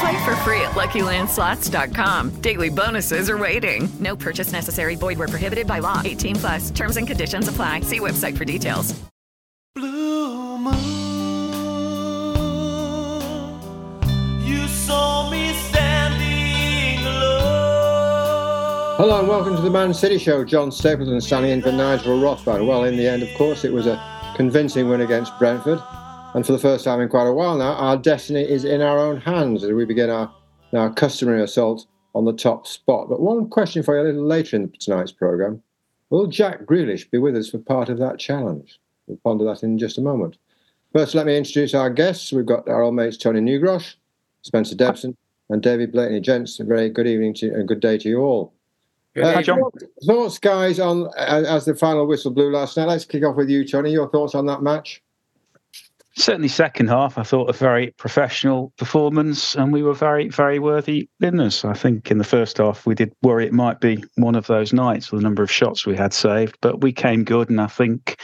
Play for free at LuckyLandSlots.com. Daily bonuses are waiting. No purchase necessary. Void where prohibited by law. 18 plus. Terms and conditions apply. See website for details. Blue moon, you saw me standing alone. Hello and welcome to the Man City Show. John Stapleton standing in for Nigel Rothbard. Well, in the end, of course, it was a convincing win against Brentford. And for the first time in quite a while now, our destiny is in our own hands as we begin our, our customary assault on the top spot. But one question for you a little later in tonight's programme. Will Jack Grealish be with us for part of that challenge? We'll ponder that in just a moment. First, let me introduce our guests. We've got our old mates Tony Newgrosh, Spencer Debson, and David Blakeney. Gents, a very good evening to, you and good day to you all. Uh, John. Thoughts, guys, on as the final whistle blew last night? Let's kick off with you, Tony. Your thoughts on that match? Certainly, second half, I thought a very professional performance, and we were very, very worthy winners. I think in the first half, we did worry it might be one of those nights with the number of shots we had saved, but we came good, and I think,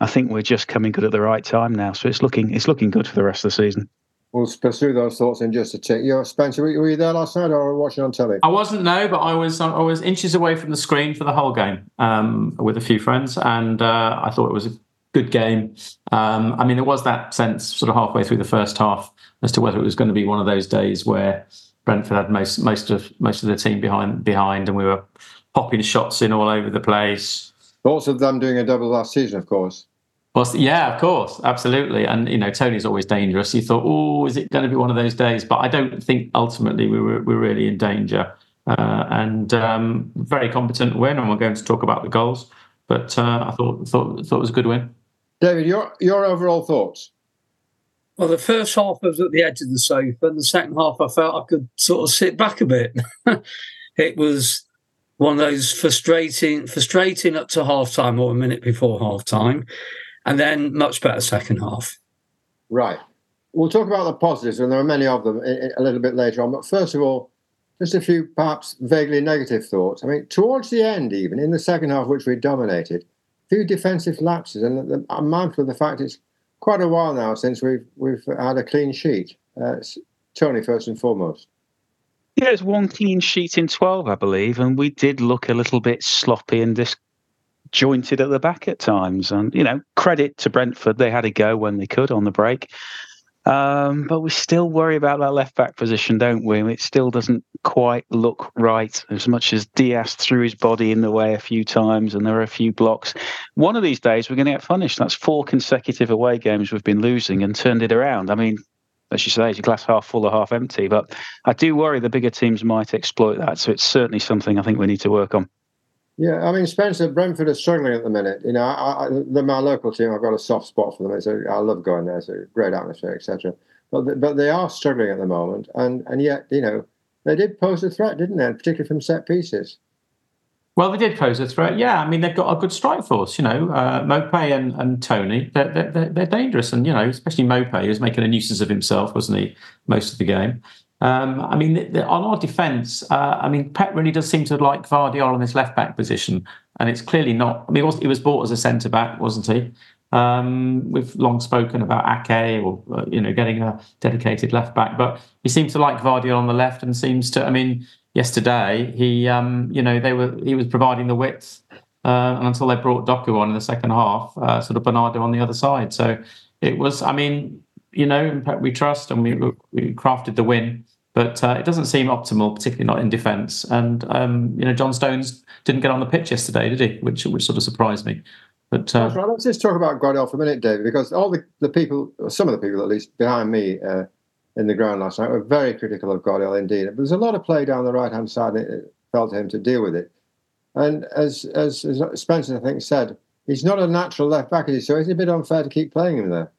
I think we're just coming good at the right time now. So it's looking, it's looking good for the rest of the season. We'll pursue those thoughts in just a tick. You, Spencer, were you there last night or watching on telly? I wasn't, no, but I was. I was inches away from the screen for the whole game um, with a few friends, and uh, I thought it was a good game. Um, I mean, there was that sense sort of halfway through the first half as to whether it was going to be one of those days where Brentford had most most of most of the team behind behind, and we were popping shots in all over the place. Thoughts of them doing a double last season, of course. Well, yeah, of course, absolutely. And you know, Toney's always dangerous. You thought, oh, is it going to be one of those days? But I don't think ultimately we were we are really in danger. Uh, and um, very competent win, and we're going to talk about the goals. But uh, I thought thought thought it was a good win. David, your your overall thoughts? Well, the first half I was at the edge of the sofa, and the second half I felt I could sort of sit back a bit. it was one of those frustrating, frustrating up to half time or a minute before half time, and then much better second half. Right. We'll talk about the positives, and there are many of them eh, eh, a little bit later on. But first of all, just a few perhaps vaguely negative thoughts. I mean, towards the end, even in the second half, which we dominated, few defensive lapses, and I'm mindful of the fact it's quite a while now since we've we've had a clean sheet. Uh, Tony, first and foremost. Yeah, it's one clean sheet in 12, I believe, and we did look a little bit sloppy and disjointed at the back at times. And, you know, credit to Brentford, they had a go when they could on the break. Um, but we still worry about that left back position, don't we? It still doesn't quite look right as much as Diaz threw his body in the way a few times and there are a few blocks. One of these days we're going to get punished. That's four consecutive away games we've been losing and turned it around. I mean, as you say, it's a glass half full or half empty, but I do worry the bigger teams might exploit that. So it's certainly something I think we need to work on. Yeah, I mean, Spencer, Brentford are struggling at the minute. You know, I, I, they're my local team. I've got a soft spot for them. It's I love going there. It's a great atmosphere, etc. But the, but they are struggling at the moment, and and yet, you know, they did pose a threat, didn't they? Particularly from set pieces. Well, they did pose a threat. Yeah, I mean, they've got a good strike force. You know, uh, Maupay and, and Toney, they're, they're, they're dangerous, and you know, especially Maupay, who was making a nuisance of himself, wasn't he, most of the game. Um, I mean, the, the, on our defence, uh, I mean, Pep really does seem to like Gvardiol in this left back position, and it's clearly not. I mean, he was, bought as a centre back, wasn't he? Um, we've long spoken about Ake or uh, you know getting a dedicated left back, but he seems to like Vardy on the left and seems to. I mean, yesterday he um, you know they were he was providing the width uh, and until they brought Doku on in the second half, uh, sort of Bernardo on the other side. So it was. I mean, you know, we trust and we we crafted the win. But uh, it doesn't seem optimal, particularly not in defence. And um, you know, John Stones didn't get on the pitch yesterday, did he? Which which sort of surprised me. But uh, right. Let's just talk about Gvardiol for a minute, David, because all the, the people, some of the people at least behind me uh, in the ground last night, were very critical of Gvardiol indeed. But there's a lot of play down the right hand side, and it fell to him to deal with it. And as, as, as Spencer, I think, said, he's not a natural left back, is he? So it's a bit unfair to keep playing him there.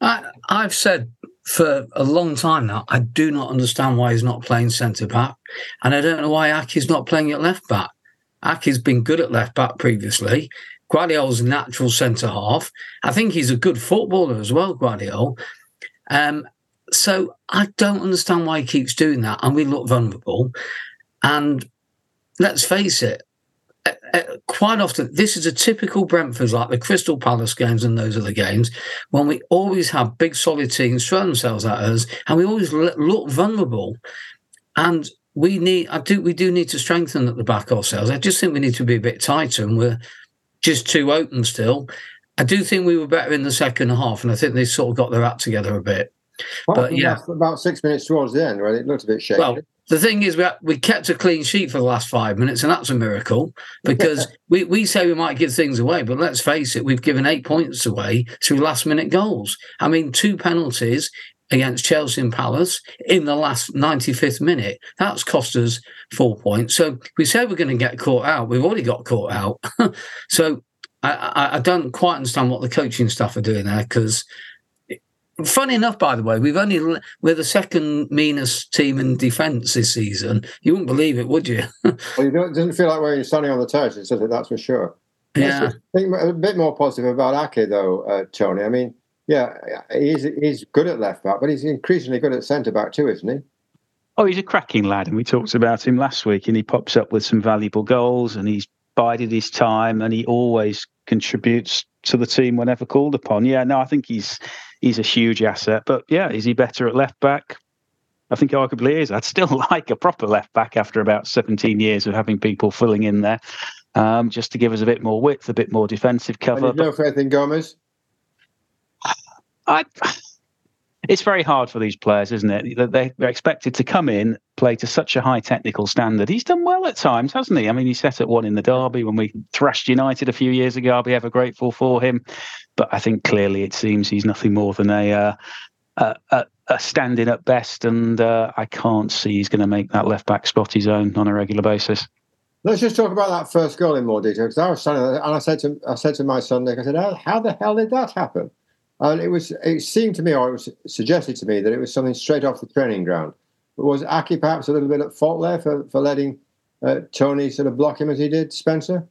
I, I've said for a long time now, I do not understand why he's not playing centre back. And I don't know why Ake's not playing at left back. Ake's been good at left back previously. Gvardiol's natural centre half. I think he's a good footballer as well, Gvardiol. Um, so I don't understand why he keeps doing that. And we look vulnerable. And let's face it, quite often, this is a typical Brentford, like the Crystal Palace games and those other games, when we always have big solid teams throw themselves at us, and we always look vulnerable. And we need, I do, we do need to strengthen at the back ourselves. I just think we need to be a bit tighter, and we're just too open still. I do think we were better in the second half, and I think they sort of got their act together a bit. Well, but yeah, about six minutes towards the end, right? It looked a bit shaky. Well, the thing is, we, we kept a clean sheet for the last five minutes, and that's a miracle because we, we say we might give things away, but let's face it, we've given eight points away through last minute goals. I mean, two penalties against Chelsea and Palace in the last 95th minute. That's cost us four points. So we said we're going to get caught out. We've already got caught out. so I, I, I, don't quite understand what the coaching staff are doing there because Funny enough, by the way, we've only we're the second meanest team in defence this season. You wouldn't believe it, would you? well, you don't, doesn't feel like when you're standing on the terrace, does it? That's for sure. Yeah. Think a bit more positive about Ake, though, uh, Tony. I mean, yeah, he's he's good at left back, but he's increasingly good at centre back too, isn't he? Oh, he's a cracking lad, and we talked about him last week, and he pops up with some valuable goals, and he's bided his time, and he always contributes to the team whenever called upon. Yeah, no, I think he's he's a huge asset. But yeah, is he better at left back? I think arguably is. I'd still like a proper left back after about 17 years of having people filling in there, um, just to give us a bit more width, a bit more defensive cover. no faith in Gomez. I, it's very hard for these players, isn't it? They're expected to come in, play to such a high technical standard. He's done well at times, hasn't he? I mean, he set at one in the derby when we thrashed United a few years ago. I'll be ever grateful for him. But I think clearly it seems he's nothing more than a uh, a, a, standing at best, and uh, I can't see he's going to make that left back spot his own on a regular basis. Let's just talk about that first goal in more detail because I was standing there and I said to I said to my son Nick, I said, how, how the hell did that happen? And it was it seemed to me, or it was suggested to me, that it was something straight off the training ground. But was Ake perhaps a little bit at fault there for, for letting uh, Toney sort of block him as he did, Spencer?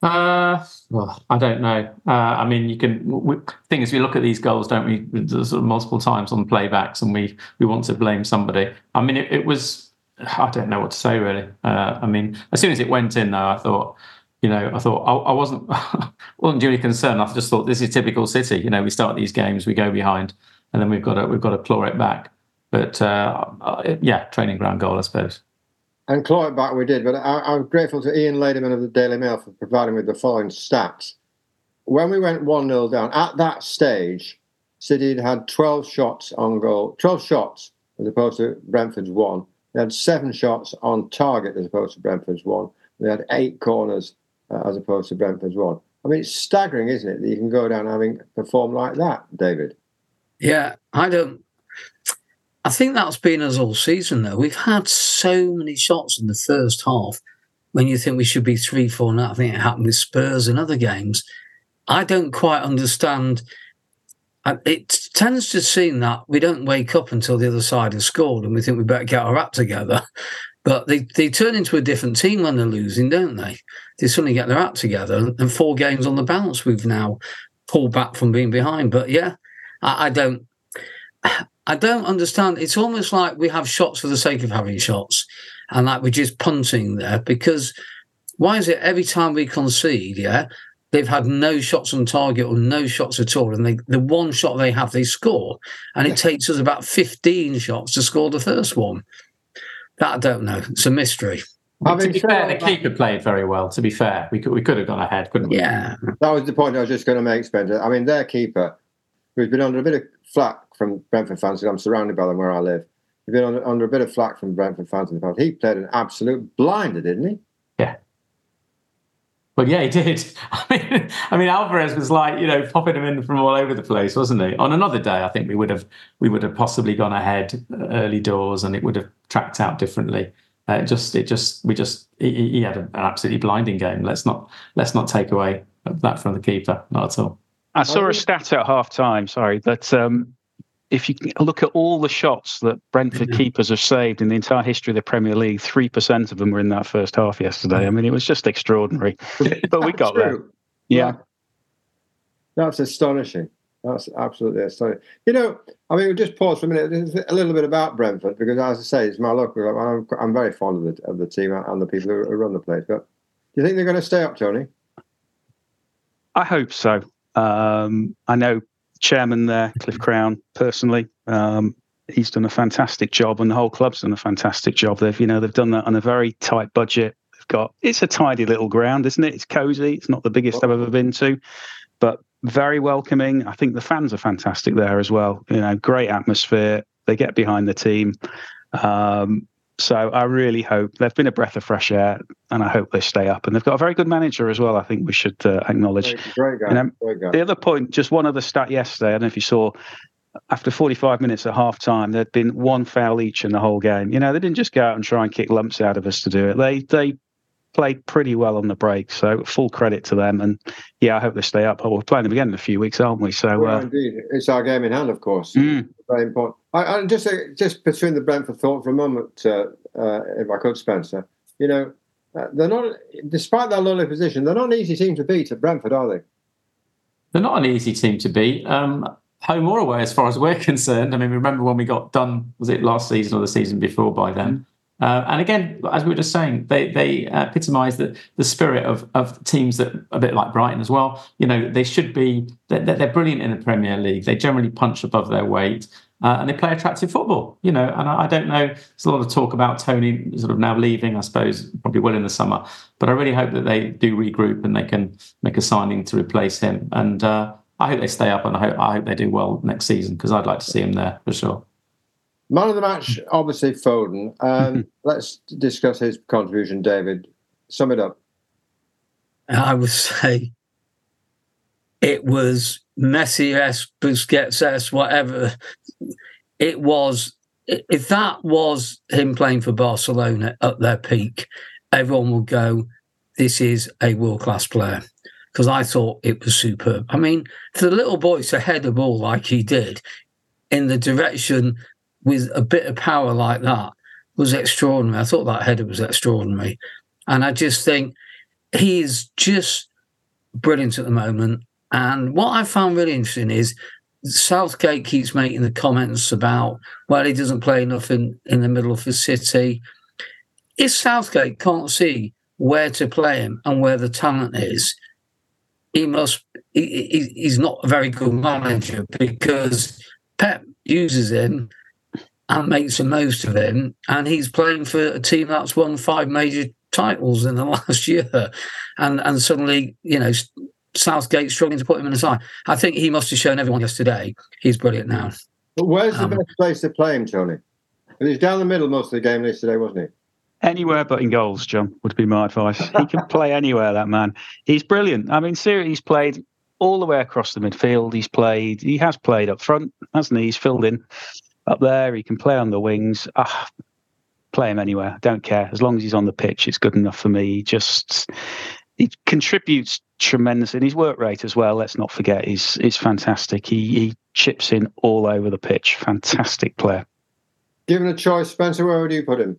Uh, well, I don't know. Uh, I mean, you can. We, thing is, we look at these goals, don't we, sort of multiple times on playbacks, and we we want to blame somebody. I mean, it, it was. I don't know what to say really. Uh, I mean, as soon as it went in, though, I thought, you know, I thought I, I wasn't wasn't duly concerned. I just thought this is typical City. You know, we start these games, we go behind, and then we've got to we've got to claw it back. But uh, uh yeah, training ground goal, I suppose and claw it back we did. But I, am grateful to Ian Ladyman of the Daily Mail for providing me with the following stats. When we went 1 0 down, at that stage, City had had 12 shots on goal, 12 shots as opposed to Brentford's one. They had seven shots on target as opposed to Brentford's one. They had eight corners uh, as opposed to Brentford's one. I mean, it's staggering, isn't it, that you can go down having performed like that, David? Yeah, I don't. I think that's been us all season, though. We've had so many shots in the first half when you think we should be 3 4 now. I think it happened with Spurs and other games. I don't quite understand. It tends to seem that we don't wake up until the other side has scored and we think we better get our act together. But they, they turn into a different team when they're losing, don't they? They suddenly get their act together. And four games on the bounce, we've now pulled back from being behind. But yeah, I, I don't. I don't understand. It's almost like we have shots for the sake of having shots and like we're just punting there because why is it every time we concede, yeah, they've had no shots on target or no shots at all. And they, the one shot they have, they score. And it takes us about 15 shots to score the first one. That I don't know. It's a mystery. to be fair, the keeper played very well. To be fair, we could we could have gone ahead, couldn't we? Yeah. That was the point I was just going to make, Spencer. I mean, their keeper, who's been under a bit of flack from Brentford fans, 'cause I'm surrounded by them where I live. He's been under, under a bit of flack from Brentford fans in the past. He played an absolute blinder, didn't he? Well, yeah, he did. I mean, I mean, Alvarez was like, you know, popping him in from all over the place, wasn't he? On another day, I think we would have we would have possibly gone ahead early doors, and it would have tracked out differently. Uh, just, it just, we just, he, he had an absolutely blinding game. Let's not, let's not take away that from the keeper, not at all. I saw a stat at half time, sorry, that um, if you look at all the shots that Brentford keepers have saved in the entire history of the Premier League, 3% of them were in that first half yesterday. I mean, it was just extraordinary. But we got there. True. Yeah. That's astonishing. That's absolutely astonishing. You know, I mean, we'll just pause for a minute. There's a little bit about Brentford because, as I say, it's my local. I'm, I'm very fond of the of the team and the people who, who run the place. But do you think they're going to stay up, Tony? I hope so. Um, I know chairman there, Cliff Crown, personally. Um, he's done a fantastic job, and the whole club's done a fantastic job. They've, you know, they've done that on a very tight budget. They've got it's a tidy little ground, isn't it? It's cosy. It's not the biggest I've ever been to, but very welcoming. I think the fans are fantastic there as well. You know, great atmosphere. They get behind the team. Um, so I really hope they've been a breath of fresh air, and I hope they stay up. And they've got a very good manager as well. I think we should uh, acknowledge. Great, great guy. Great guy. The other point, just one other stat yesterday. I don't know if you saw. After 45 minutes at half time, there'd been one foul each in the whole game. You know, they didn't just go out and try and kick lumps out of us to do it. They they played pretty well on the break. So full credit to them. And yeah, I hope they stay up. Oh, we're playing them again in a few weeks, aren't we? So Well, uh, indeed, it's our game in hand, of course. Mm. Very important. I, I just uh, just pursuing the Brentford thought for a moment, uh, uh, if I could, Spencer. You know, uh, they're not, despite their lowly position, they're not an easy team to beat at Brentford, are they? They're not an easy team to beat. Um, home or away, as far as we're concerned. I mean, remember when we got done? Was it last season or the season before? By then, uh, and again, as we were just saying, they they epitomise the the spirit of of teams that a bit like Brighton as well. You know, they should be. They're, they're brilliant in the Premier League. They generally punch above their weight. Uh, and they play attractive football, you know. And I, I don't know. There's a lot of talk about Toney sort of now leaving. I suppose probably will in the summer. But I really hope that they do regroup and they can make a signing to replace him. And uh, I hope they stay up, and I hope I hope they do well next season because I'd like to see him there for sure. Man of the match, obviously Foden. Um, let's discuss his contribution, David. Sum it up. I would say it was Messi s, Busquets s, whatever. It was. If that was him playing for Barcelona at their peak, everyone would go, "This is a world class player." Because I thought it was superb. I mean, for the little boy to head a ball like he did in the direction with a bit of power like that was extraordinary. I thought that header was extraordinary. And I just think he is just brilliant at the moment. And what I found really interesting is Southgate keeps making the comments about, well, he doesn't play enough in, in the middle of the city. If Southgate can't see where to play him and where the talent is, he must, he, he, he's not a very good manager because Pep uses him and makes the most of him. And he's playing for a team that's won five major titles in the last year. And and suddenly, you know, Southgate struggling to put him in the side. I think he must have shown everyone yesterday he's brilliant now. But where's the Um, best place to play him, Tony? He was down the middle most of the game yesterday, wasn't he? Anywhere but in goals, John, would be my advice. He can play anywhere, that man. He's brilliant. I mean, seriously, he's played all the way across the midfield. He's played, he has played up front, hasn't he? He's filled in up there. He can play on the wings. Ah, play him anywhere. Don't care. As long as he's on the pitch, it's good enough for me. He just, he contributes tremendously. And his work rate as well, let's not forget, is, is fantastic. He, he chips in all over the pitch. Fantastic player. Given a choice, Spencer, where would you put him?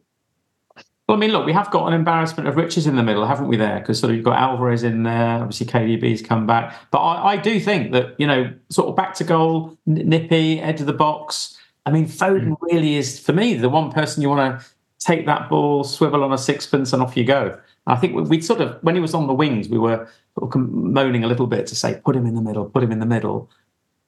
Well, I mean, look, we have got an embarrassment of riches in the middle, haven't we? There, because sort of you've got Alvarez in there. Obviously, KDB's come back, but I, I do think that you know, sort of back to goal, n- nippy, edge of the box. I mean, Foden really is for me the one person you want to take that ball, swivel on a sixpence, and off you go. I think we sort of, when he was on the wings, we were sort of moaning a little bit to say, put him in the middle, put him in the middle.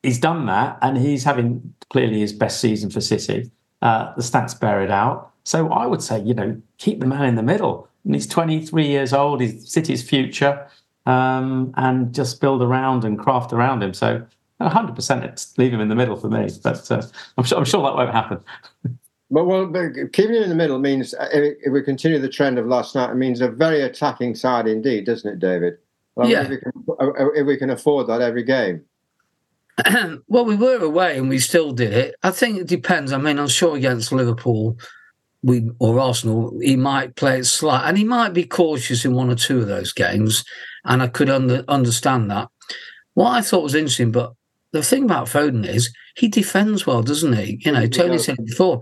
He's done that, and he's having clearly his best season for City. Uh, the stats bear it out. So I would say, you know, keep the man in the middle. And he's 23 years old. He's City's future, um, and just build around and craft around him. So 100% it's leave him in the middle for me. But uh, I'm, sure, I'm sure that won't happen. But well, but keeping it in the middle means uh, if, if we continue the trend of last night, it means a very attacking side indeed, doesn't it, David? Well, Yeah. If we, can, uh, if we can afford that every game. well, we were away and we still did it. I think it depends. I mean, I'm sure against Liverpool, we or Arsenal, he might play it slight, and he might be cautious in one or two of those games, and I could under, understand that. What I thought was interesting, but the thing about Foden is he defends well, doesn't he? You know, Tony does. said it before.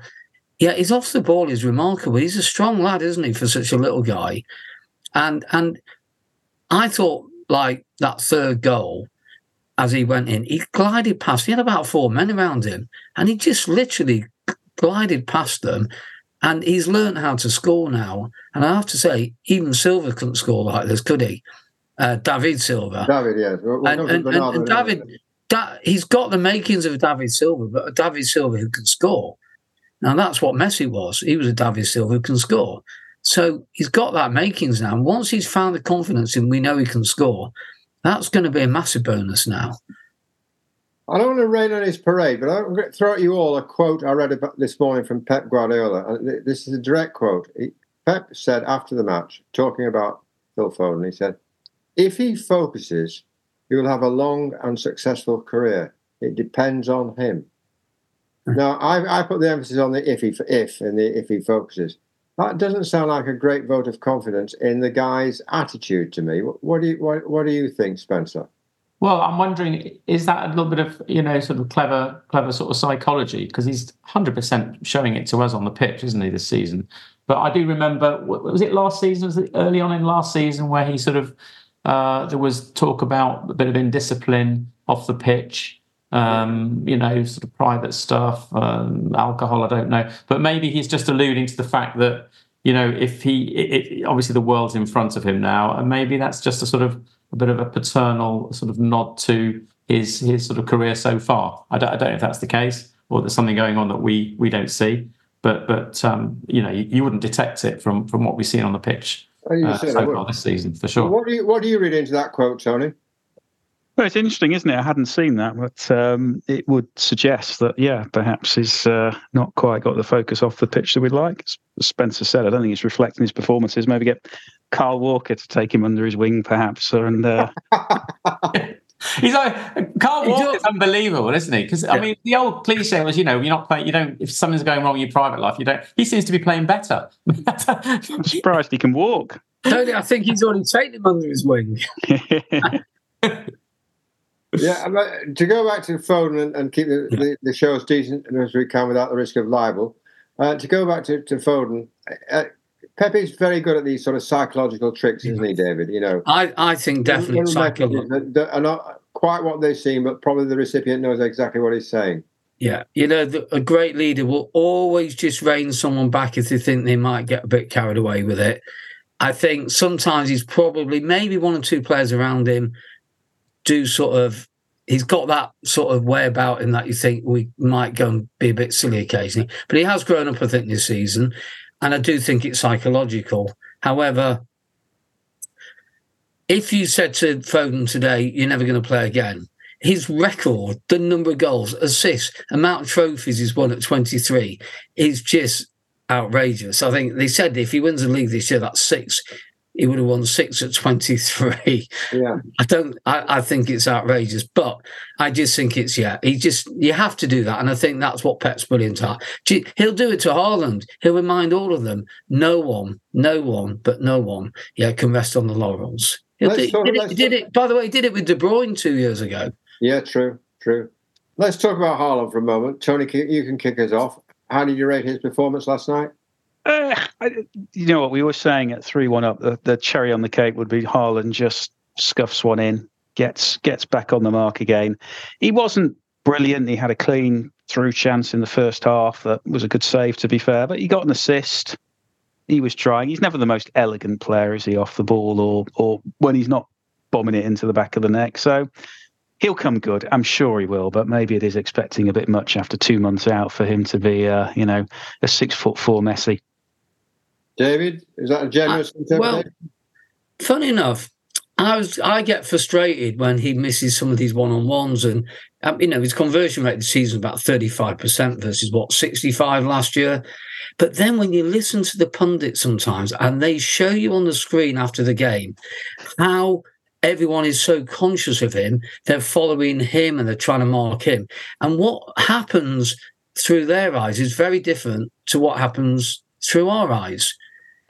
Yeah, he's off the ball is remarkable. He's a strong lad, isn't he, for such a little guy? And and I thought like that third goal as he went in, he glided past. He had about four men around him, and he just literally glided past them. And he's learned how to score now. And I have to say, even Silva couldn't score like this, could he? Uh, David Silva. David, yes. We'll, we'll and, and, and, and David, minute. Da, he's got the makings of David Silva, but a David Silva who can score. Now that's what Messi was. He was a David Silva who can score. So he's got that makings now. And once he's found the confidence in we know he can score, that's going to be a massive bonus now. I don't want to rain on his parade, but I'm going to throw at you all a quote I read about this morning from Pep Guardiola. This is a direct quote. Pep said after the match, talking about Phil Foden, he said, If he focuses, he will have a long and successful career. It depends on him. Hmm. Now, I, I put the emphasis on the if he, if and the if he focuses. That doesn't sound like a great vote of confidence in the guy's attitude to me. What, what do you what, what do you think, Spencer? Well, I'm wondering, is that a little bit of, you know, sort of clever, clever sort of psychology? Because he's 100% showing it to us on the pitch, isn't he, this season? But I do remember was it last season? Was it early on in last season where he sort of, uh, there was talk about a bit of indiscipline off the pitch, um, you know, sort of private stuff, um, alcohol, I don't know. But maybe he's just alluding to the fact that, you know, if he, it, it, obviously the world's in front of him now, and maybe that's just a sort of a bit of a paternal sort of nod to his his sort of career so far. I don't, I don't know if that's the case or there's something going on that we we don't see. But but um, you know you, you wouldn't detect it from from what we've seen on the pitch uh, said so far this season for sure. What do you what do you read into that quote, Tony? Well, it's interesting, isn't it? I hadn't seen that, but um, it would suggest that, yeah, perhaps he's uh, not quite got the focus off the pitch that we'd like. As Spencer said, I don't think it's reflecting his performances. Maybe get Kyle Walker to take him under his wing, perhaps. And uh, He's like Kyle Walker's unbelievable, isn't he? Because I mean, the old cliche was, you know, you're not playing. You don't. If something's going wrong in your private life, you don't. He seems to be playing better. I'm surprised he can walk. Tony, I think he's already taken him under his wing. yeah, but to go back to Foden and, and keep the, the, the show as decent as we can without the risk of libel, uh, to go back to, to Foden, uh, Pepe's very good at these sort of psychological tricks, isn't he, David? You know, I, I think definitely psychological. that, are not quite what they seem, but probably the recipient knows exactly what he's saying. Yeah, you know, the, a great leader will always just rein someone back if they think they might get a bit carried away with it. I think sometimes he's probably maybe one or two players around him do sort of. He's got that sort of way about him that you think we might go and be a bit silly occasionally. But he has grown up, I think, this season, and I do think it's psychological. However, if you said to Foden today, you're never going to play again, his record, the number of goals, assists, amount of trophies he's won at 23 is just outrageous. I think they said if he wins the league this year, that's six. He would have won six at 23. Yeah. I don't, I, I think it's outrageous, but I just think it's, yeah, he just, you have to do that. And I think that's what Pep's brilliant at. He'll do it to Haaland. He'll remind all of them, no one, no one, but no one, yeah, can rest on the laurels. He'll Let's do- talk- did, it, did it, by the way, he did it with De Bruyne two years ago. Yeah, true, true. Let's talk about Haaland for a moment. Tony, you can kick us off. How did you rate his performance last night? Uh, I, you know what we were saying at three one up. The, the cherry on the cake would be Haaland just scuffs one in, gets gets back on the mark again. He wasn't brilliant. He had a clean through chance in the first half that was a good save, to be fair. But he got an assist. he was trying. He's never the most elegant player, is he, off the ball or or when he's not bombing it into the back of the neck. So he'll come good. I'm sure he will, but maybe it is expecting a bit much after two months out for him to be, uh, you know, a six foot four Messi. David, is that a generous interpretation? well, funny enough, I was I get frustrated when he misses some of these one on ones, and um, you know his conversion rate this season is about thirty five percent versus what sixty five last year. But then when you listen to the pundits sometimes, and they show you on the screen after the game how everyone is so conscious of him, they're following him and they're trying to mark him, and what happens through their eyes is very different to what happens through our eyes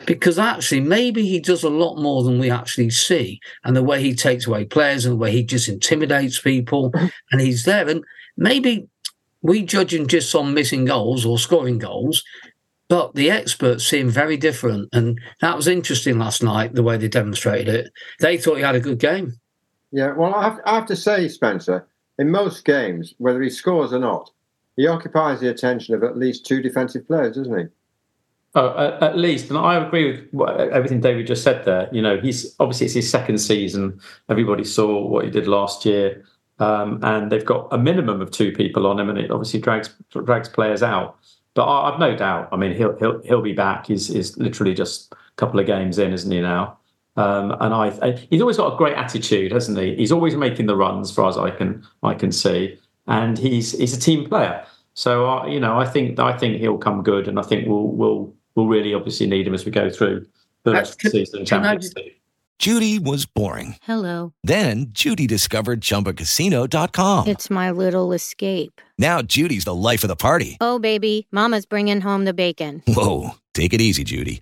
because actually maybe he does a lot more than we actually see and the way he takes away players and the way he just intimidates people and he's there and maybe we judge him just on missing goals or scoring goals but the experts see him very different and that was interesting last night the way they demonstrated it they thought he had a good game Yeah, well, I have, I have to say, Spencer, in most games, whether he scores or not, he occupies the attention of at least two defensive players, doesn't he? Oh, at, least, and I agree with what, everything David just said there. You know, he's obviously it's his second season. Everybody saw what he did last year, um, and they've got a minimum of two people on him, and it obviously drags drags players out. But I, I've no doubt. I mean, he'll he'll he'll be back. He's he's literally just a couple of games in, isn't he now? Um, and I, I, he's always got a great attitude, hasn't he? He's always making the runs, as far as I can I can see, and he's he's a team player. So uh, you know, I think I think he'll come good, and I think we'll we'll we'll really obviously need him as we go through the rest of the season. and Champions League. Judy was boring. Hello. Then Judy discovered ChumbaCasino.com. It's my little escape. Now Judy's the life of the party. Oh, baby, Mama's bringing home the bacon. Whoa, take it easy, Judy.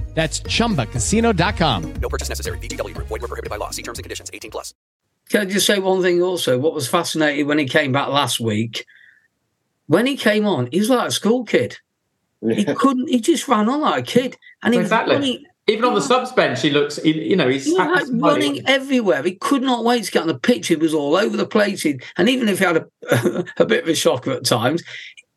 That's chumbacasino.com. No purchase necessary. VGW Group. Void were prohibited by law. See terms and conditions. 18 plus. Can I just say one thing also? What was fascinating when he came back last week, when he came on, he was like a school kid. He couldn't, he just ran on like a kid. And he was exactly. running, Even on the subs bench, he looks. He, you know, he's he like running everywhere. He could not wait to get on the pitch. He was all over the place. He- And even if he had a, a bit of a shocker at times,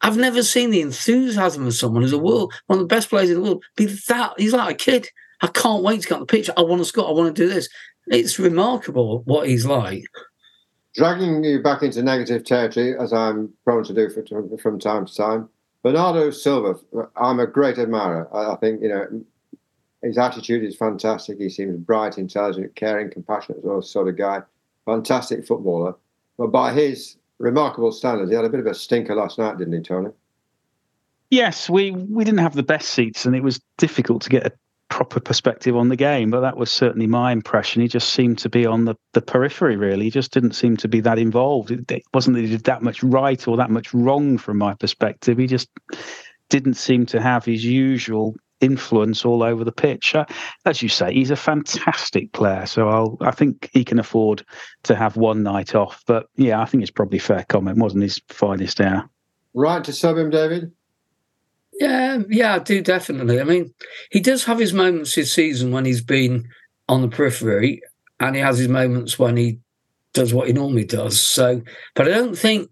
I've never seen the enthusiasm of someone who's a world, one of the best players in the world, be that. He's like a kid. I can't wait to get on the pitch. I want to score. I want to do this. It's remarkable what he's like. Dragging you back into negative territory, as I'm prone to do for, from time to time. Bernardo Silva, I'm a great admirer. I, think, you know, his attitude is fantastic. He seems bright, intelligent, caring, compassionate sort of guy. Fantastic footballer. But by his remarkable standards, he had a bit of a stinker last night, didn't he, Tony? Yes, we we didn't have the best seats, and it was difficult to get a proper perspective on the game. But that was certainly my impression. He just seemed to be on the, the periphery. Really, he just didn't seem to be that involved. It, it wasn't that he did that much right or that much wrong from my perspective. He just didn't seem to have his usual influence all over the pitch. Uh, as you say, he's a fantastic player. So I'll, I think he can afford to have one night off. But yeah, I think it's probably fair comment. Wasn't his finest hour. Right to sub him, David? Yeah, yeah, I do definitely. I mean, he does have his moments this season when he's been on the periphery, and he has his moments when he does what he normally does. So, but I don't think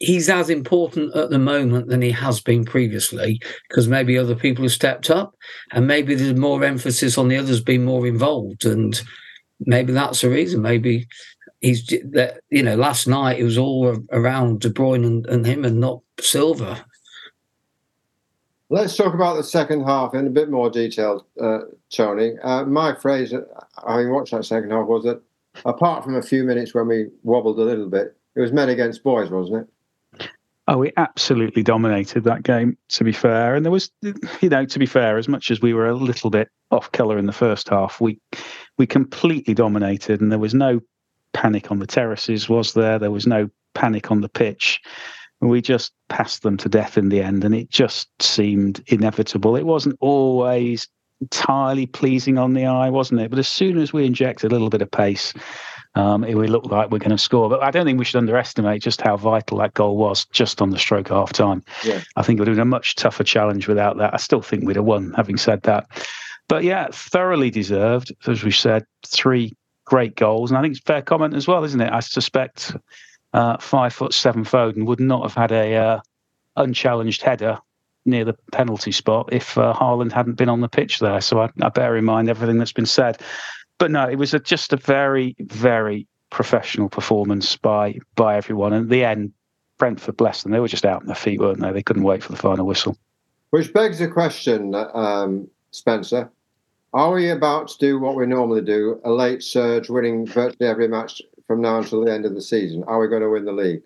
he's as important at the moment than he has been previously because maybe other people have stepped up and maybe there's more emphasis on the others being more involved and maybe that's the reason maybe he's that you know last night it was all around De Bruyne and, and him and not Silva Let's talk about the second half in a bit more detail, uh, Tony. Uh, my phrase, having watched that second half, was that apart from a few minutes when we wobbled a little bit, it was men against boys, wasn't it? Oh, we absolutely dominated that game, to be fair. And there was, you know, to be fair, as much as we were a little bit off colour in the first half, we we completely dominated and there was no panic on the terraces, was there? There was no panic on the pitch we just passed them to death in the end, and it just seemed inevitable. It wasn't always entirely pleasing on the eye, wasn't it? But as soon as we injected a little bit of pace, um, it would look like we're going to score. But I don't think we should underestimate just how vital that goal was just on the stroke of half time. Yeah. I think it would have been a much tougher challenge without that. I still think we'd have won, having said that. But yeah, thoroughly deserved, as we said, three great goals. And I think it's fair comment as well, isn't it? I suspect uh, five foot seven Foden would not have had a uh, unchallenged header near the penalty spot if uh, Haaland hadn't been on the pitch there. So I, I, bear in mind everything that's been said. But no, it was a, just a very, very professional performance by by everyone. And at the end, Brentford, bless them, they were just out on their feet, weren't they? They couldn't wait for the final whistle. Which begs the question, um, Spencer. Are we about to do what we normally do, a late surge, winning virtually every match from now until the end of the season? Are we going to win the league?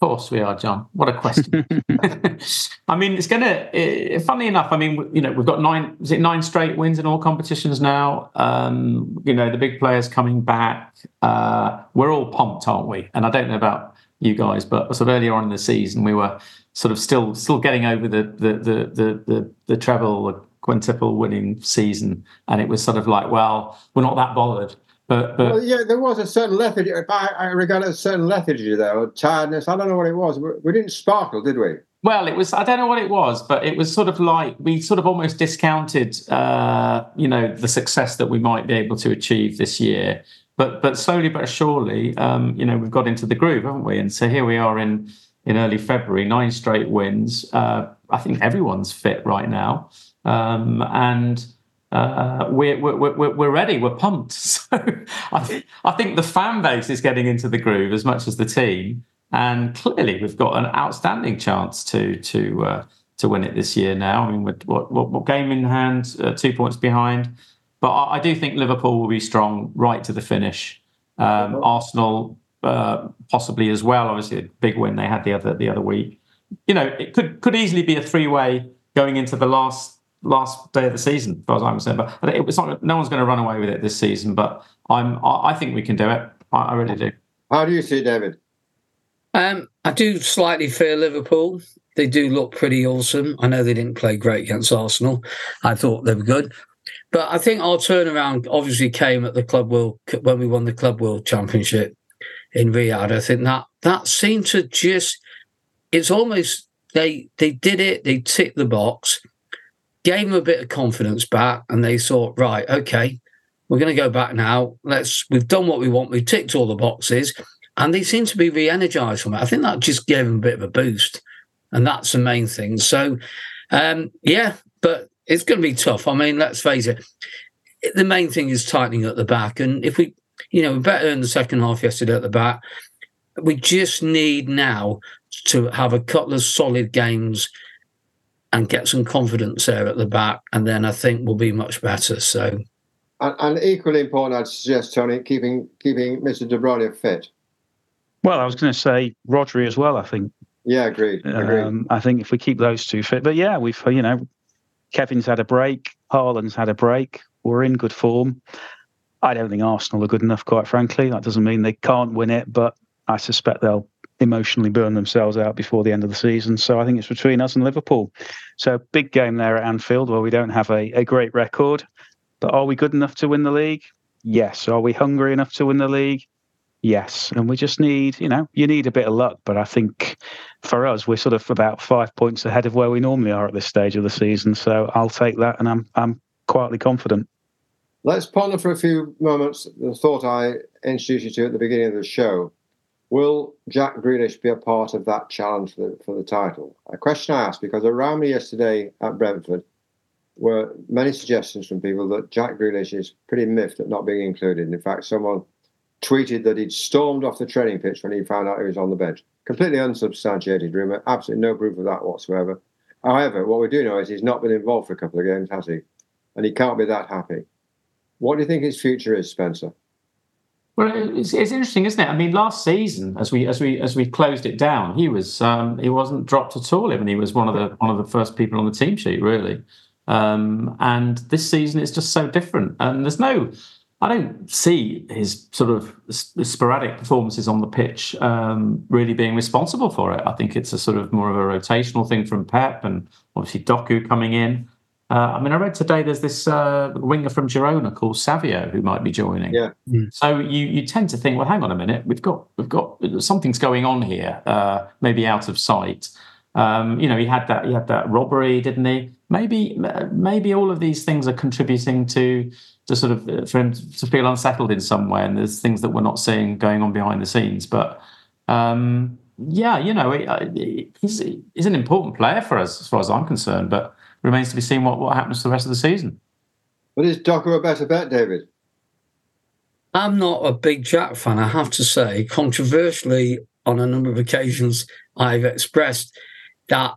Of course we are, John. What a question. I mean, it's going to. Funny enough, I mean, you know, we've got nine. Is it nine straight wins in all competitions now? Um, you know, the big players coming back. Uh, we're all pumped, aren't we? And I don't know about you guys, but sort of earlier on in the season, we were sort of still still getting over the the the the the, the treble, the quintuple winning season, and it was sort of like, well, we're not that bothered. But, but well, yeah, there was a certain lethargy. I, I regard a certain lethargy there, or tiredness. I don't know what it was. We didn't sparkle, did we? Well, it was. I don't know what it was, but it was sort of like we sort of almost discounted, uh, you know, the success that we might be able to achieve this year. But but slowly but surely, um, you know, we've got into the groove, haven't we? And so here we are in in early February, nine straight wins. Uh, I think everyone's fit right now, um, and uh, we're, we're, we're ready, we're pumped. So I, th- I think the fan base is getting into the groove as much as the team. And clearly, we've got an outstanding chance to to uh, to win it this year. Now, I mean, what what, what game in hand, uh, two points behind, but I, I, do think Liverpool will be strong right to the finish. Um, Arsenal uh, possibly as well. Obviously, a big win they had the other the other week. You know, it could could easily be a three way going into the last last day of the season, as far as I'm concerned. But it's not. No one's going to run away with it this season. But I'm. I, think we can do it. I, I really do. How do you see David? Um, I do slightly fear Liverpool. They do look pretty awesome. I know they didn't play great against Arsenal. I thought they were good. But I think our turnaround obviously came at the Club World when we won the Club World Championship in Riyadh. I think that that seemed to just it's almost they they did it, they ticked the box, gave them a bit of confidence back, and they thought, right, okay, we're going to go back now. Let's we've done what we want. We've ticked all the boxes, and they seem to be re-energized from it. I think that just gave them a bit of a boost, and that's the main thing. So, um, yeah, but it's going to be tough. I mean, let's face it. The main thing is tightening at the back, and if we, you know, we're better in the second half yesterday at the back. We just need now to have a couple of solid games and get some confidence there at the back, and then I think we'll be much better. So, and, and equally important, I'd suggest Tony keeping keeping Mr. De Bruyne fit. Well, I was going to say Rodri as well. I think. Yeah, agreed. agreed. Um, I think if we keep those two fit, but yeah, we've you know, Kevin's had a break, Haaland's had a break. We're in good form. I don't think Arsenal are good enough, quite frankly. That doesn't mean they can't win it, but I suspect they'll emotionally burn themselves out before the end of the season. So I think it's between us and Liverpool. So big game there at Anfield where we don't have a, a great record. But are we good enough to win the league? Yes. Are we hungry enough to win the league? Yes. And we just need, you know, you need a bit of luck. But I think for us, we're sort of about five points ahead of where we normally are at this stage of the season. So I'll take that and I'm I'm quietly confident. Let's ponder for a few moments the thought I introduced you to at the beginning of the show Will Jack Grealish be a part of that challenge for the, for the title? A question I asked because around me yesterday at Brentford were many suggestions from people that Jack Grealish is pretty miffed at not being included. In fact, someone tweeted that he'd stormed off the training pitch when he found out he was on the bench. Completely unsubstantiated rumour, absolutely no proof of that whatsoever. However, what we do know is he's not been involved for a couple of games, has he? And he can't be that happy. What do you think his future is, Spencer? Well, it's, it's interesting, isn't it? I mean, last season, as we as we as we closed it down, he was um, he wasn't dropped at all. I mean, he was one of the one of the first people on the team sheet, really. Um, and this season, it's just so different. And there's no, I don't see his sort of sporadic performances on the pitch um, really being responsible for it. I think it's a sort of more of a rotational thing from Pep, and obviously Doku coming in. Uh, I mean, I read today there's this uh, winger from Girona called Savio who might be joining. Yeah. So you you tend to think, well, hang on a minute, we've got we've got something's going on here, uh, maybe out of sight. Um, you know, he had that he had that robbery, didn't he? Maybe maybe all of these things are contributing to to sort of uh, for him to feel unsettled in some way, and there's things that we're not seeing going on behind the scenes. But um, yeah, you know, he, he's he's an important player for us as far as I'm concerned, but remains to be seen what, what happens to the rest of the season. What is is Doku a better bet, David? I'm not a big Jack fan, I have to say. Controversially, on a number of occasions, I've expressed that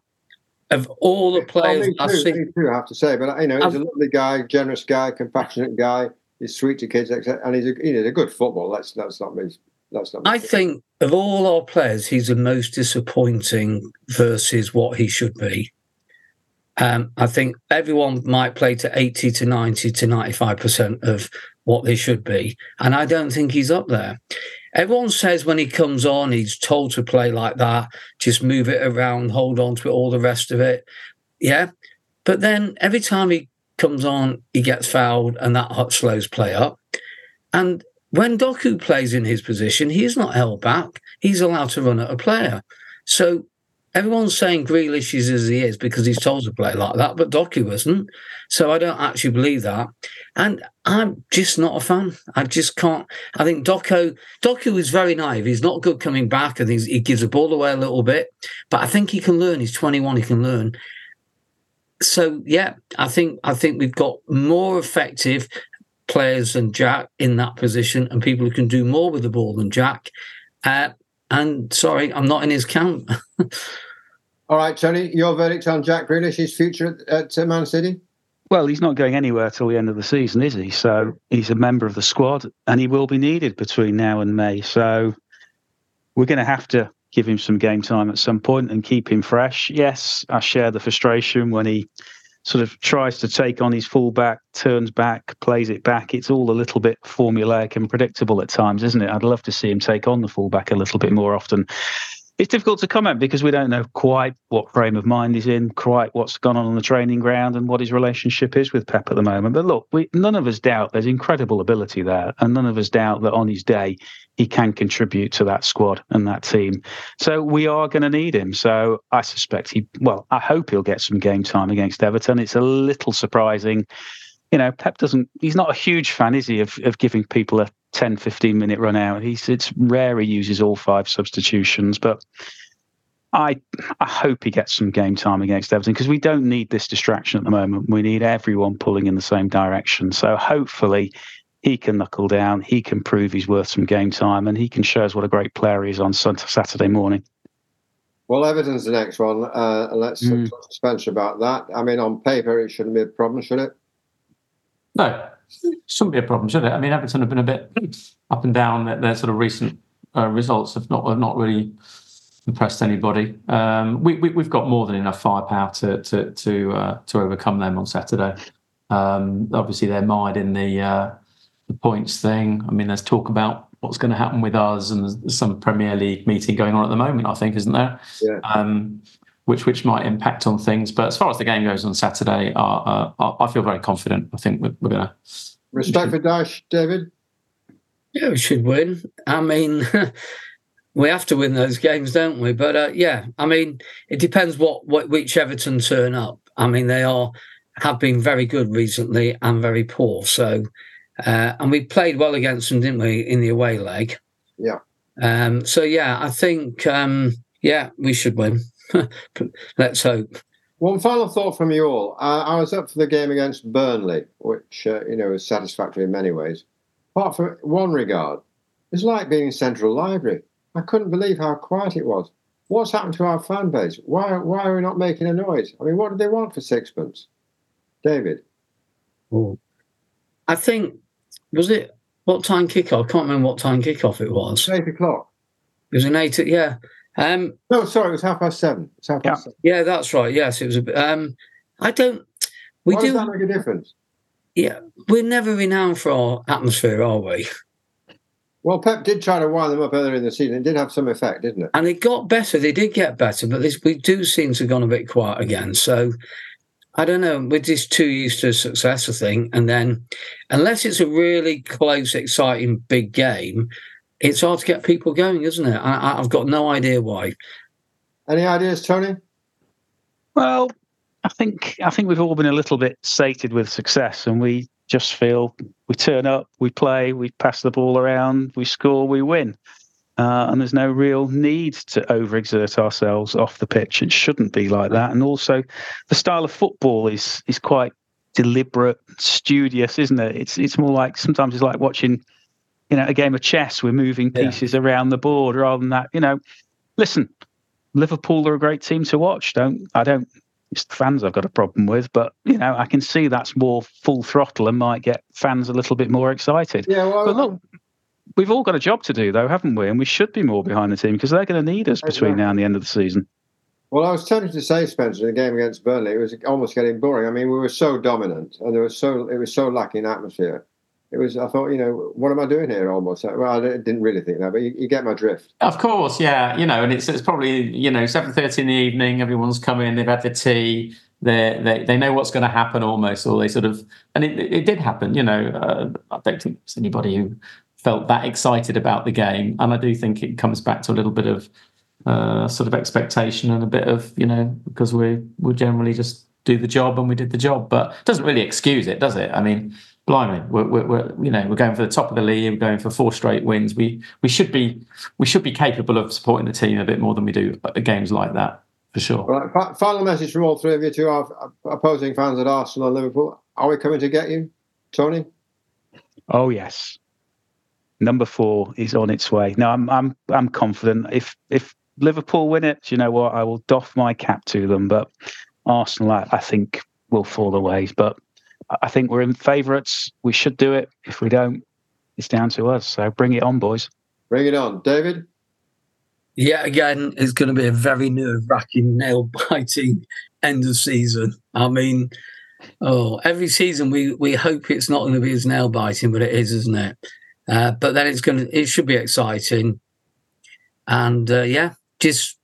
of all the players oh, I've too, seen, me too, I have to say. But you know, he's I've- a lovely guy, generous guy, compassionate guy. He's sweet to kids, etc. And he's a, he's a good football. Let's that's not me. That's not. I think of all our players, he's the most disappointing versus what he should be. Um, I think everyone might play to 80 to 90 to 95% of what they should be. And I don't think he's up there. Everyone says when he comes on, he's told to play like that, just move it around, hold on to it, all the rest of it. Yeah. But then every time he comes on, he gets fouled and that hot slows play up. And when Doku plays in his position, he's not held back. He's allowed to run at a player. So everyone's saying Grealish is as he is because he's told to play like that, but Doku wasn't. So I don't actually believe that. And I'm just not a fan. I just can't. I think Doku Doku is very naive. He's not good coming back. I think he gives the ball away a little bit, but I think he can learn. He's 21. He can learn. So yeah, I think I think we've got more effective players than Jack in that position, and people who can do more with the ball than Jack. Uh, and sorry, I'm not in his camp. All right, Tony, your verdict on Jack Grealish, his future at, at uh, Man City? Well, he's not going anywhere till the end of the season, is he? So he's a member of the squad, and he will be needed between now and May. So we're going to have to give him some game time at some point and keep him fresh. Yes, I share the frustration when he sort of tries to take on his fullback, turns back, plays it back. It's all a little bit formulaic and predictable at times, isn't it? I'd love to see him take on the fullback a little bit more often. It's difficult to comment because we don't know quite what frame of mind he's in, quite what's gone on on the training ground, and what his relationship is with Pep at the moment. But look, we, none of us doubt there's incredible ability there, and none of us doubt that on his day he can contribute to that squad and that team. So we are going to need him. So I suspect he, well, I hope he'll get some game time against Everton. It's a little surprising. You know, Pep doesn't, he's not a huge fan, is he, of, of giving people a 10, 15 minute run out. He's, it's rare he uses all five substitutions, but I I hope he gets some game time against Everton because we don't need this distraction at the moment. We need everyone pulling in the same direction. So hopefully he can knuckle down, he can prove he's worth some game time, and he can show us what a great player he is on Saturday morning. Well, Everton's the next one. Uh, let's Mm. talk to Spencer about that. I mean, on paper, it shouldn't be a problem, should it? No, it shouldn't be a problem, should it? I mean, Everton have been a bit up and down. Their, their sort of recent uh, results have not have not really impressed anybody. Um, we, we we've got more than enough firepower to to to uh, to overcome them on Saturday. Um, obviously, they're mired in the uh, the points thing. I mean, there's talk about what's going to happen with us, and there's some Premier League meeting going on at the moment. I think, isn't there? Yeah. Um, which which might impact on things. But as far as the game goes on Saturday, uh, uh, I feel very confident. I think we're, we're going to. Respect for Dash, David? Yeah, we should win. I mean, we have to win those games, don't we? But uh, yeah, I mean, it depends what, what which Everton turn up. I mean, they are have been very good recently and very poor. So, uh, and we played well against them, didn't we, in the away leg? Yeah. Um, so yeah, I think um, yeah we should win. Let's hope. One final thought from you all. Uh, I was up for the game against Burnley, which uh, you know was satisfactory in many ways. Apart from one regard, it's like being in Central Library. I couldn't believe how quiet it was. What's happened to our fan base? Why why are we not making a noise? I mean, what do they want for sixpence? David. Oh. I think was it what time kickoff? I can't remember what time kickoff it was. Eight o'clock. It was an eight. Yeah. Um, no, sorry, it was half past seven. It's half past yeah. seven. Yeah, that's right. Yes, it was a bit. Um, I don't. We Why do. does that make a difference? Yeah, we're never renowned for our atmosphere, are we? Well, Pep did try to wind them up earlier in the season. It did have some effect, didn't it? And it got better. They did get better, but this, we do seem to have gone a bit quiet again. So I don't know. We're just too used to success, I think. And then, unless it's a really close, exciting, big game, it's hard to get people going, isn't it? I, I've got no idea why. Any ideas, Tony? Well, I think I think we've all been a little bit sated with success, and we just feel we turn up, we play, we pass the ball around, we score, we win. Uh, and there's no real need to overexert ourselves off the pitch. It shouldn't be like that. And also, the style of football is is quite deliberate, studious, isn't it? It's it's more like sometimes it's like watching, you know, a game of chess. We're moving pieces yeah. around the board rather than that. You know, listen, Liverpool are a great team to watch. Don't I don't it's the fans I've got a problem with, but you know, I can see that's more full throttle and might get fans a little bit more excited. Yeah, well, but look, we've all got a job to do though, haven't we? And we should be more behind the team because they're going to need us between now and the end of the season. Well, I was tempted to say, Spencer, in the game against Burnley, it was almost getting boring. I mean, we were so dominant, and there was so it was so lacking atmosphere. It was. I thought, you know, what am I doing here? Almost. Well, I didn't really think that, but you, you get my drift. Of course, yeah. You know, and it's it's probably you know seven thirty in the evening. Everyone's come in. They've had the tea. They they they know what's going to happen almost, or they sort of, and it it did happen. You know, uh, I don't think there's anybody who felt that excited about the game, and I do think it comes back to a little bit of uh, sort of expectation and a bit of you know because we we generally just do the job and we did the job, but it doesn't really excuse it, does it? I mean, blimey, we're, we're, we're, you know we're going for the top of the league, we're going for four straight wins. We we should be we should be capable of supporting the team a bit more than we do at games like that for sure. Right, final message from all three of you to our opposing fans at Arsenal and Liverpool: Are we coming to get you, Tony? Oh yes, number four is on its way. No, I'm I'm I'm confident. If if Liverpool win it, you know what? I will doff my cap to them. But Arsenal, I, I think, will fall away. But I think we're in favourites. We should do it. If we don't, it's down to us. So bring it on, boys. Bring it on, David. Yeah, again, it's going to be a very nerve-wracking, nail-biting end of season. I mean, oh, every season we we hope it's not going to be as nail-biting, but it is, isn't it? Uh, but then it's going to it should be exciting, and uh, yeah, just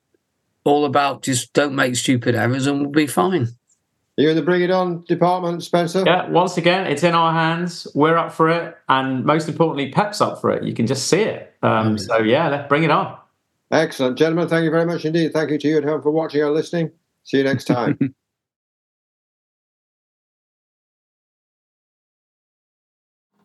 all about just don't make stupid errors and we'll be fine. Are you in the Bring It On department, Spencer? Yeah, once again, it's in our hands. We're up for it. And most importantly, Pep's up for it. You can just see it. Um, so, yeah, let's bring it on. Excellent. Gentlemen, thank you very much indeed. Thank you to you at home for watching or listening. See you next time.